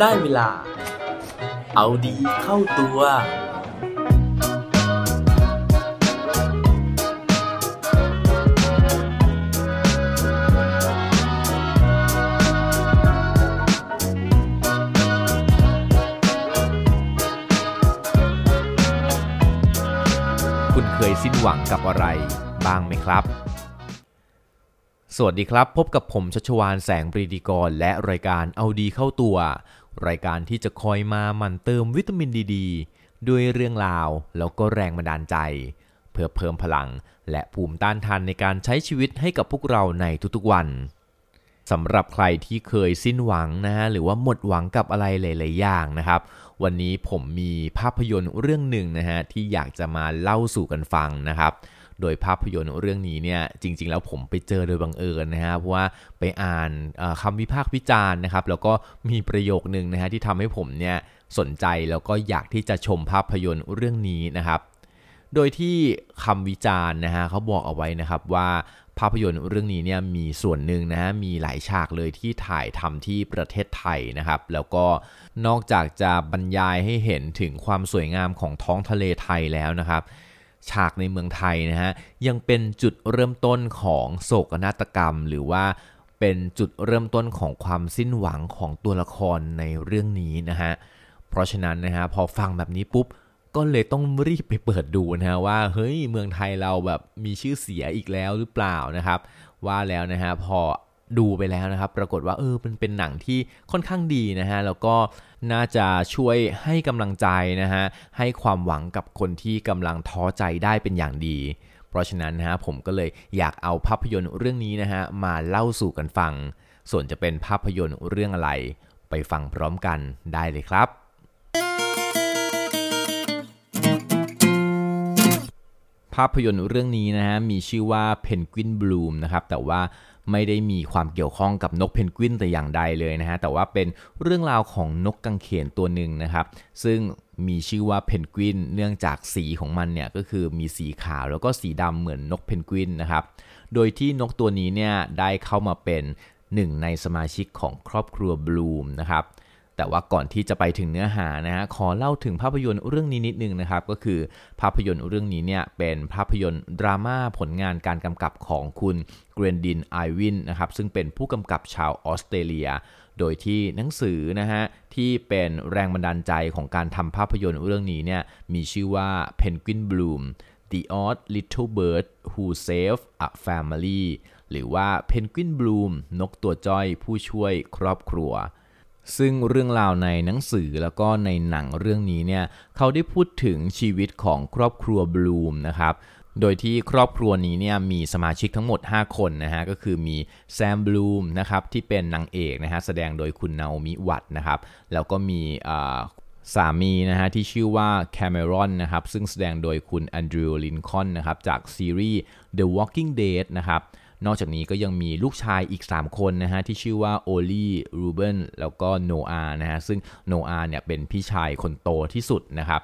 ได้เวลา เอาดีเข้าตัว คุณเคยสิ้นหวังกับอะไรบ้างไหมครับสวัสดีครับ พบกับผมชัชวานแสงปรีดีกร และรายการเอาดีเข้าตัว รายการที่จะคอยมาหมั่นเติมวิตามินดีดด้วยเรื่องราวแล้วก็แรงบันดาลใจ เพื่อเพิ่มพลัง และภูมิต้านทานในการใช้ชีวิตให้กับพวกเราในทุกๆวันสำหรับใครที่เคยสิ้นหวังนะฮะหรือว่าหมดหวังกับอะไรหลาย ๆ อย่างนะครับ วันนี้ผมมีภาพยนตร์เรื่องหนึ่งนะฮะที่อยากจะมาเล่าสู่กันฟังนะครับ โดยภาพยนตร์เรื่องนี้เนี่ยจริง ๆ แล้วผมไปเจอโดยบังเอิญนะฮะเพราะว่าไปอ่านเอ่อคำวิพากษ์วิจารณ์นะครับแล้วก็มีประโยคนึงนะฮะที่ทำให้ผมเนี่ยสนใจแล้วก็อยากที่จะชมภาพยนตร์เรื่องนี้นะครับโดยที่คำวิจารณ์นะฮะเขาบอกเอาไว้นะครับว่าภาพยนตร์เรื่องนี้เนี่ยมีส่วนหนึ่งนะฮะมีหลายฉากเลยที่ถ่ายทำที่ประเทศไทยนะครับ แล้วก็นอกจากจะบรรยายให้เห็นถึงความสวยงามของท้องทะเลไทยแล้วนะครับ ฉากในเมืองไทยนะฮะยังเป็นจุดเริ่มต้นของโศกนาฏกรรม หรือว่าเป็นจุดเริ่มต้นของความสิ้นหวังของตัวละครในเรื่องนี้นะฮะเพราะฉะนั้นนะฮะพอฟังแบบนี้ปุ๊บก็เลยต้องรีบไปเปิดดูนะฮะว่าเฮ้ยเมืองไทยเราแบบมีชื่อเสียอีกแล้วหรือเปล่านะครับ ว่าแล้วนะฮะพอดูไปแล้วนะครับ ปรากฏว่าเออมันเป็นหนังที่ค่อนข้างดีนะฮะแล้วก็ น่าจะช่วยให้กำลังใจนะฮะให้ความหวังกับคนที่กำลังท้อใจได้เป็นอย่างดี เพราะฉะนั้นนะฮะผมก็เลยอยากเอาภาพยนตร์เรื่องนี้นะฮะมาเล่าสู่กันฟัง ส่วนจะเป็นภาพยนตร์เรื่องอะไร ไปฟังพร้อมกันได้เลยครับ ภาพยนตร์เรื่องนี้นะฮะมีชื่อว่า Penguin Bloom นะครับแต่ว่าไม่ได้มีความเกี่ยวข้องกับนกเพนกวินแต่อย่างใดเลยนะฮะแต่ว่าเป็นเรื่องราวของนกกังเขนตัวหนึ่งนะครับ ซึ่งมีชื่อว่าเพนกวินเนื่องจากสีของมันเนี่ยก็คือมีสีขาวแล้วก็สีดำเหมือนนกเพนกวินนะครับโดยที่นกตัวนี้เนี่ยได้เข้ามาเป็นหนึ่งในสมาชิกของครอบครัวบลูมนะครับ แต่ว่าก่อนที่จะไปถึงเนื้อหานะฮะขอเล่าถึงภาพยนตร์เรื่องนี้นิดนึงนะครับก็คือภาพยนตร์เรื่องนี้เนี่ยเป็นภาพยนตร์ดราม่าผลงานการกำกับของคุณเกรนดินไอวินนะครับซึ่งเป็นผู้กำกับชาวออสเตรเลีย โดยที่หนังสือนะฮะที่เป็นแรงบันดาลใจของการทำภาพยนตร์เรื่องนี้เนี่ยมีชื่อว่า Penguin Bloom The Odd Little Bird Who Saved a Family หรือว่า Penguin Bloom นกตัวจ้อยผู้ช่วยครอบครัว ซึ่งเรื่องราวในหนังสือแล้วก็ในหนังเรื่องนี้เนี่ยเขาได้พูดถึงชีวิตของครอบครัวบลูมนะครับโดยที่ครอบครัวนี้เนี่ยมีสมาชิกทั้งหมด 5 คนนะฮะก็คือมีแซมบลูมนะครับที่เป็นนางเอกนะฮะแสดงโดยคุณนาโอมิวัตส์นะครับแล้วก็มีสามีนะฮะที่ชื่อว่าแคมเมรอนนะครับซึ่งแสดงโดยคุณแอนดรูว์ลินคอนนะครับจากซีรีส์ The Walking Dead นะครับ นอกจากนี้ก็ยังมีลูกชายอีก 3 คนนะฮะที่ชื่อว่าโอลี่รูเบนแล้วก็โนอานะฮะซึ่งโนอาเนี่ยเป็นพี่ชายคนโตที่สุดนะครับ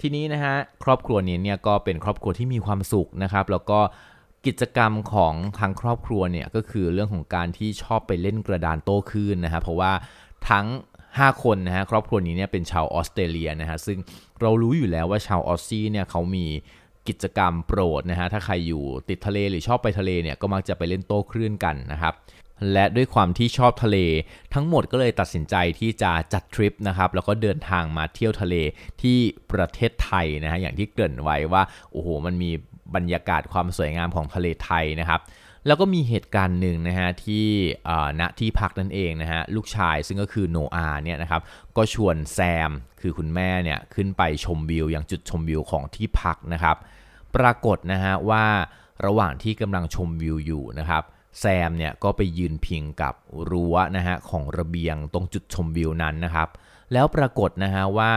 ทีนี้นะฮะครอบครัวนี้เนี่ยก็เป็นครอบครัวที่มีความสุขนะครับแล้วก็กิจกรรมของทางครอบครัวเนี่ยก็คือเรื่องของการที่ชอบไปเล่นกระดานโต้คลื่นนะฮะเพราะว่าทั้ง 5 คนนะฮะครอบครัวนี้เนี่ยเป็นชาวออสเตรเลียนะฮะซึ่งเรารู้อยู่แล้วว่าชาวออสซี่เนี่ยเขามี กิจกรรมโปรดนะฮะถ้าใครอยู่ติดทะเลหรือชอบไปทะเลเนี่ยก็มักจะไปเล่นโต้คลื่นกันนะครับและด้วยความที่ชอบทะเล ทั้งหมดก็เลยตัดสินใจที่จะจัดทริปนะครับแล้วก็เดินทางมาเที่ยวทะเลที่ประเทศไทยนะฮะอย่างที่เกริ่นไว้ว่าโอ้โหมันมีบรรยากาศความสวยงามของทะเลไทยนะครับ แล้วก็มีเหตุการณ์หนึ่งนะฮะที่ณที่พักนั่นเองนะฮะลูกชายซึ่งก็คือโนอาเนี่ยนะครับก็ชวนแซมคือคุณแม่เนี่ยขึ้นไปชมวิวอย่างจุดชมวิวของที่พักนะครับ ปรากฏนะฮะว่าระหว่างที่กำลังชมวิวอยู่นะครับแซมเนี่ยก็ไปยืนพิงกับรั้วนะฮะของระเบียงตรงจุดชมวิวนั้นนะครับ แล้วปรากฏนะฮะว่า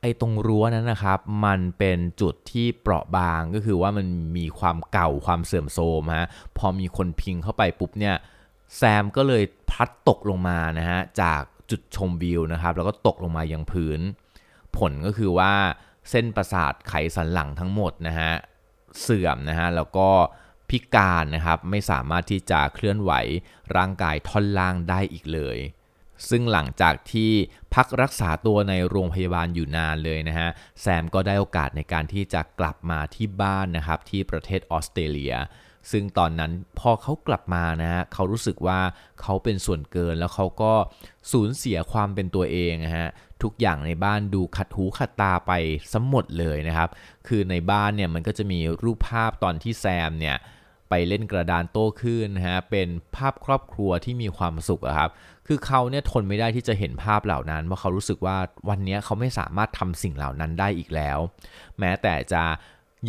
ไอ้ตรงรั้วนั้นนะครับ มันเป็นจุดที่เปราะบางก็คือว่ามันมีความเก่าความเสื่อมโทรมฮะพอมีคนพิงเข้าไปปุ๊บเนี่ยแซมก็เลยพลัดตกลงมานะฮะจากจุดชมวิวนะครับ แล้วก็ตกลงมายังพื้น ผลก็คือว่าเส้นประสาทไขสันหลังทั้งหมดนะฮะเสื่อมนะฮะแล้วก็พิการนะครับไม่สามารถที่จะเคลื่อนไหวร่างกายท่อนล่างได้อีกเลย ซึ่งหลังจากที่ พักรักษาตัวในโรงพยาบาลอยู่นานเลยนะฮะ แซมก็ได้โอกาสในการที่จะกลับมาที่บ้านนะครับที่ประเทศออสเตรเลีย ซึ่งตอนนั้นพอเขากลับมานะฮะเขารู้สึกว่าเขาเป็นส่วนเกินแล้วเขาก็สูญเสียความเป็นตัวเองนะฮะทุกอย่างในบ้านดูขัดหูขัดตาไปสมหมดเลยนะครับ คือในบ้านเนี่ยมันก็จะมีรูปภาพตอนที่แซมเนี่ย ไปเล่นกระดานโต้คลื่นนะฮะเป็นภาพครอบครัวที่มีความสุขอะครับคือเขาเนี่ยทนไม่ได้ที่จะเห็นภาพเหล่านั้นเพราะเขารู้สึกว่าวันนี้เขาไม่สามารถทำสิ่งเหล่านั้นได้อีกแล้ว แม้แต่จะ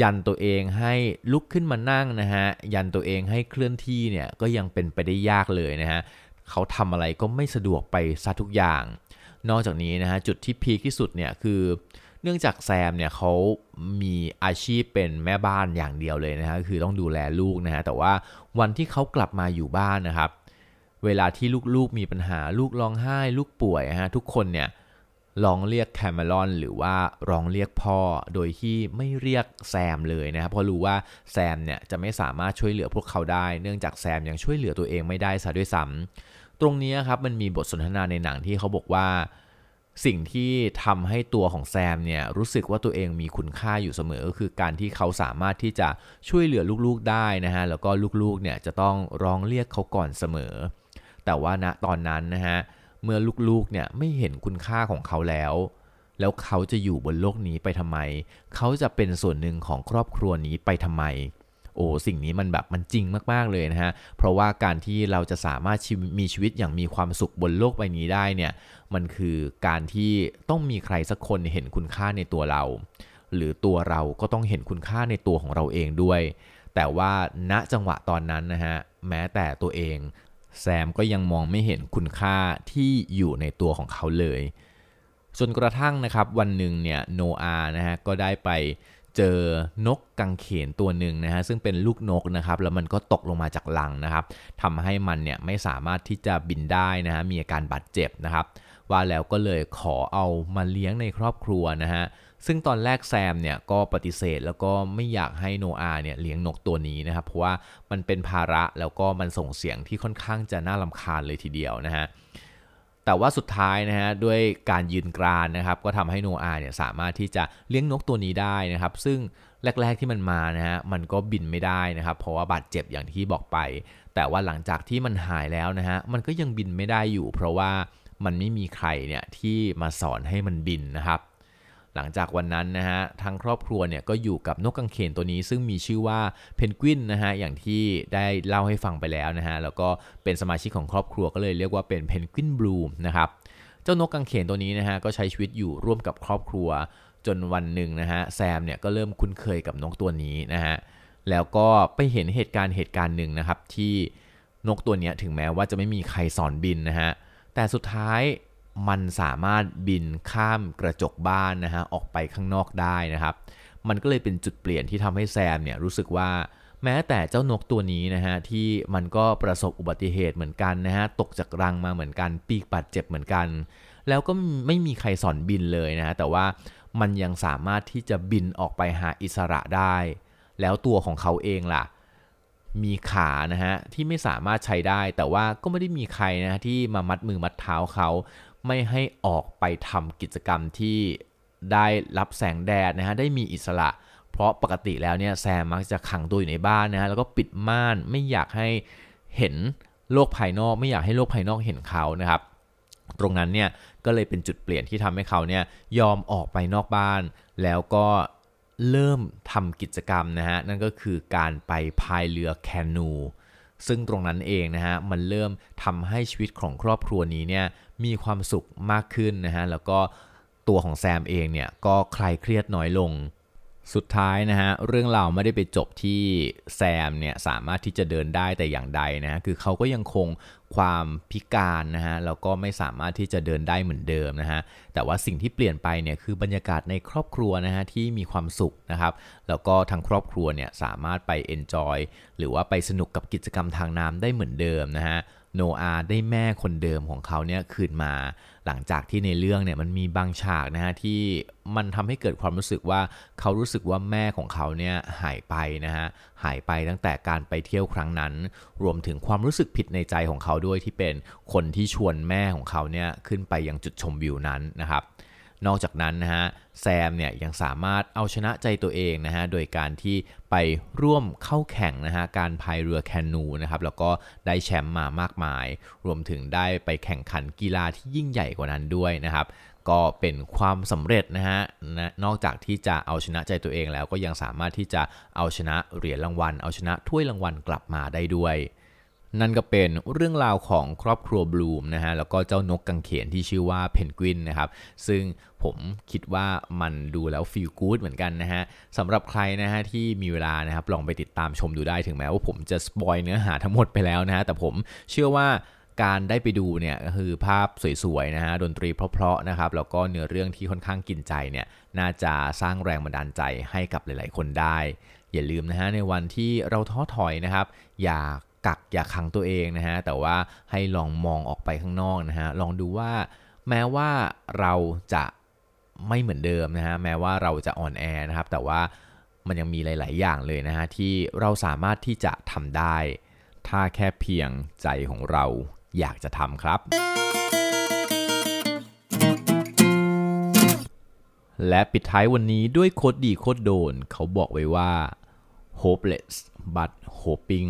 ยันตัวเองให้ลุกขึ้นมานั่งนะฮะยันตัวเองให้เคลื่อนที่เนี่ยก็ยังเป็นไปได้ยากเลยนะฮะเขาทำอะไรก็ไม่สะดวกไปซะทุกอย่าง นอกจากนี้นะฮะจุดที่ peak ที่สุดเนี่ยคือ เนื่องจากแซมเนี่ยเขามีอาชีพเป็นแม่บ้านอย่างเดียวเลยนะฮะคือต้องดูแลลูกนะฮะแต่ว่าวันที่เขากลับมาอยู่บ้านนะครับ เวลาที่ลูกๆมีปัญหาลูกร้องไห้ ลูกป่วยฮะทุกคนเนี่ยร้องเรียกแคมเมรอนหรือว่าร้องเรียกพ่อโดยที่ไม่เรียกแซมเลยนะครับเพราะรู้ว่าแซมเนี่ยจะไม่สามารถช่วยเหลือพวกเขาได้ เนื่องจากแซมยังช่วยเหลือตัวเองไม่ได้ซะด้วยซ้ำตรงนี้ครับมันมีบทสนทนาในหนังที่เขาบอกว่า สิ่งที่ทำให้ตัวของแซมเนี่ยรู้สึกว่าตัวเองมีคุณค่าอยู่เสมอก็คือการที่เขาสามารถที่จะช่วยเหลือลูกๆได้นะฮะแล้วก็ลูกๆเนี่ยจะต้องร้องเรียกเขาก่อนเสมอ แต่ว่าณตอนนั้นนะฮะเมื่อลูกๆเนี่ยไม่เห็นคุณค่าของเขาแล้ว แล้วเขาจะอยู่บนโลกนี้ไปทำไม เขาจะเป็นส่วนหนึ่งของครอบครัวนี้ไปทำไม โอ้สิ่งนี้มันแบบมันจริงมากๆเลยนะฮะเพราะว่าการที่เราจะสามารถมีชีวิตอย่างมีความสุขบนโลกใบนี้ได้เนี่ยมันคือการที่ต้องมีใครสักคนเห็นคุณค่าในตัวเรา หรือตัวเราก็ต้องเห็นคุณค่าในตัวของเราเองด้วย แต่ว่าณจังหวะตอนนั้นนะฮะแม้แต่ตัวเองแซมก็ยังมองไม่เห็นคุณค่าที่อยู่ในตัวของเขาเลย จนกระทั่งนะครับวันหนึ่งเนี่ยโนอานะฮะก็ได้ไป เจอนกกังเขนตัวหนึ่งนะฮะซึ่งเป็นลูกนกนะครับแล้วมันก็ตกลงมาจากลังนะครับทำให้มันเนี่ยไม่สามารถที่จะบินได้นะฮะมีอาการบาดเจ็บนะครับ ว่าแล้วก็เลยขอเอามาเลี้ยงในครอบครัวนะฮะซึ่งตอนแรกแซมเนี่ยก็ปฏิเสธแล้วก็ไม่อยากให้โนอาเนี่ยเลี้ยงนกตัวนี้นะครับเพราะว่ามันเป็นภาระแล้วก็มันส่งเสียงที่ค่อนข้างจะน่าลำคาญเลยทีเดียวนะฮะ แต่ว่าสุดท้ายนะฮะด้วยการยืนกรานนะครับก็ทำให้โนอาเนี่ยสามารถที่จะเลี้ยงนกตัวนี้ได้นะครับ ซึ่งแรก ๆที่มันมานะฮะมันก็บินไม่ได้นะครับ เพราะว่าบาดเจ็บอย่างที่บอกไป แต่ว่าหลังจากที่มันหายแล้วนะฮะมันก็ยังบินไม่ได้อยู่ เพราะว่ามันไม่มีใครเนี่ยที่มาสอนให้มันบินนะครับ หลังจากวันนั้นนะฮะทางครอบครัวเนี่ยก็อยู่กับนกกังเขนตัวนี้ ซึ่งมีชื่อว่าเพนกวินนะฮะอย่างที่ได้เล่าให้ฟังไปแล้วนะฮะแล้วก็เป็นสมาชิกของครอบครัวก็เลยเรียกว่าเป็นเพนกวินบลูมนะครับเจ้านกกางเขนตัวนี้นะฮะก็ใช้ชีวิตอยู่ร่วมกับครอบครัว จนวันหนึ่งนะฮะแซมเนี่ยก็เริ่มคุ้นเคยกับนกตัวนี้นะฮะแล้วก็ไปเห็นเหตุการณ์เหตุการณ์หนึ่งนะครับที่นกตัวนี้ถึงแม้ว่าจะไม่มีใครสอนบินนะฮะแต่สุดท้าย มันสามารถบินข้ามกระจกบ้านนะฮะออกไปข้างนอกได้นะครับ มันก็เลยเป็นจุดเปลี่ยนที่ทำให้แซมเนี่ยรู้สึกว่าแม้แต่เจ้านกตัวนี้นะฮะที่มันก็ประสบอุบัติเหตุเหมือนกันนะฮะตกจากรังมาเหมือนกัน ปีกบาดเจ็บเหมือนกัน แล้วก็ไม่มีใครสอนบินเลยนะฮะแต่ว่ามันยังสามารถที่จะบินออกไปหาอิสระได้ แล้วตัวของเขาเองล่ะ มีขานะฮะที่ไม่สามารถใช้ได้ แต่ว่าก็ไม่ได้มีใครนะที่มามัดมือมัดเท้าเขา ไม่ให้ออกไปทำกิจกรรมที่ได้รับแสงแดดนะฮะได้มีอิสระ เพราะปกติแล้วเนี่ยแซมมักจะขังตัวอยู่ในบ้านนะฮะแล้วก็ปิดม่านไม่อยากให้เห็นโลกภายนอก ไม่อยากให้โลกภายนอกเห็นเขานะครับ ตรงนั้นเนี่ยก็เลยเป็นจุดเปลี่ยนที่ทำให้เขาเนี่ยยอมออกไปนอกบ้าน แล้วก็เริ่มทำกิจกรรมนะฮะนั่นก็คือการไปพายเรือแคนูซึ่งตรงนั้นเองนะฮะมันเริ่มทำให้ชีวิตของครอบครัวนี้เนี่ย มีความสุขมากขึ้นนะฮะแล้วก็ตัวของแซมเองเนี่ยก็คลายเครียดน้อยลง สุดท้ายนะฮะเรื่องราวไม่ได้ไปจบที่แซมเนี่ยสามารถที่จะเดินได้แต่อย่างใดนะฮะคือเขาก็ยังคงความพิการนะฮะแล้วก็ไม่สามารถที่จะเดินได้เหมือนเดิมนะฮะแต่ว่าสิ่งที่เปลี่ยนไปเนี่ยคือบรรยากาศในครอบครัวนะฮะที่มีความสุขนะครับแล้วก็ทางครอบครัวเนี่ยสามารถไป enjoy หรือว่าไปสนุกกับกิจกรรมทางน้ำได้เหมือนเดิมนะฮะ โนอาได้แม่คนเดิมของเขาเนี่ยคืนมา หลังจากที่ในเรื่องเนี่ยมันมีบางฉากนะฮะที่มันทำให้เกิดความรู้สึกว่าเขารู้สึกว่าแม่ของเขาเนี่ยหายไปนะฮะหายไปตั้งแต่การไปเที่ยวครั้งนั้น รวมถึงความรู้สึกผิดในใจของเขาด้วยที่เป็นคนที่ชวนแม่ของเขาเนี่ยขึ้นไปยังจุดชมวิวนั้นนะครับ นอกจากนั้นนะฮะแซมเนี่ยยังสามารถเอาชนะใจตัวเองนะฮะโดยการที่ไปร่วมเข้าแข่งนะฮะการพายเรือแคนูนะครับแล้วก็ได้แชมป์มามากมาย รวมถึงได้ไปแข่งขันกีฬาที่ยิ่งใหญ่กว่านั้นด้วยนะครับก็เป็นความสำเร็จนะฮะนะนอกจากที่จะเอาชนะใจตัวเองแล้วก็ยังสามารถที่จะเอาชนะเหรียญรางวัล เอาชนะถ้วยรางวัลกลับมาได้ด้วย นั่นก็เป็นเรื่องราวของครอบครัวบลูมนะฮะแล้วก็เจ้านกกังเขนที่ชื่อว่าเพนกวินนะครับซึ่งผมคิดว่ามันดูแล้วฟีลกู๊ดเหมือนกันนะฮะสำหรับใครนะฮะที่มีเวลานะครับลองไปติดตามชมดูได้ถึงแม้ว่าผมจะสปอยเนื้อหาทั้งหมดไปแล้วนะฮะแต่ผมเชื่อว่าการได้ไปดูเนี่ยก็คือภาพสวยๆนะฮะดนตรีเพราะๆนะครับแล้วก็เนื้อเรื่องที่ค่อนข้างกินใจเนี่ยน่าจะสร้างแรงบันดาลใจให้กับหลายๆ คนได้ อย่าลืมนะฮะในวันที่เราท้อถอยนะครับ อยาก กักอย่าขังตัวเองนะฮะแต่ว่าให้ลองมองออกไปข้างนอกนะฮะลองดูว่าแม้ว่าเราจะไม่เหมือนเดิมนะฮะแม้ว่าเราจะอ่อนแอนะครับ แต่ว่ามันยังมีหลาย ๆ อย่างเลยนะฮะที่เราสามารถที่จะทำได้ ถ้าแค่เพียงใจของเราอยากจะทำครับ และปิดท้ายวันนี้ด้วยโคดดีโคดโดน เขาบอกไว้ว่า hopeless but hoping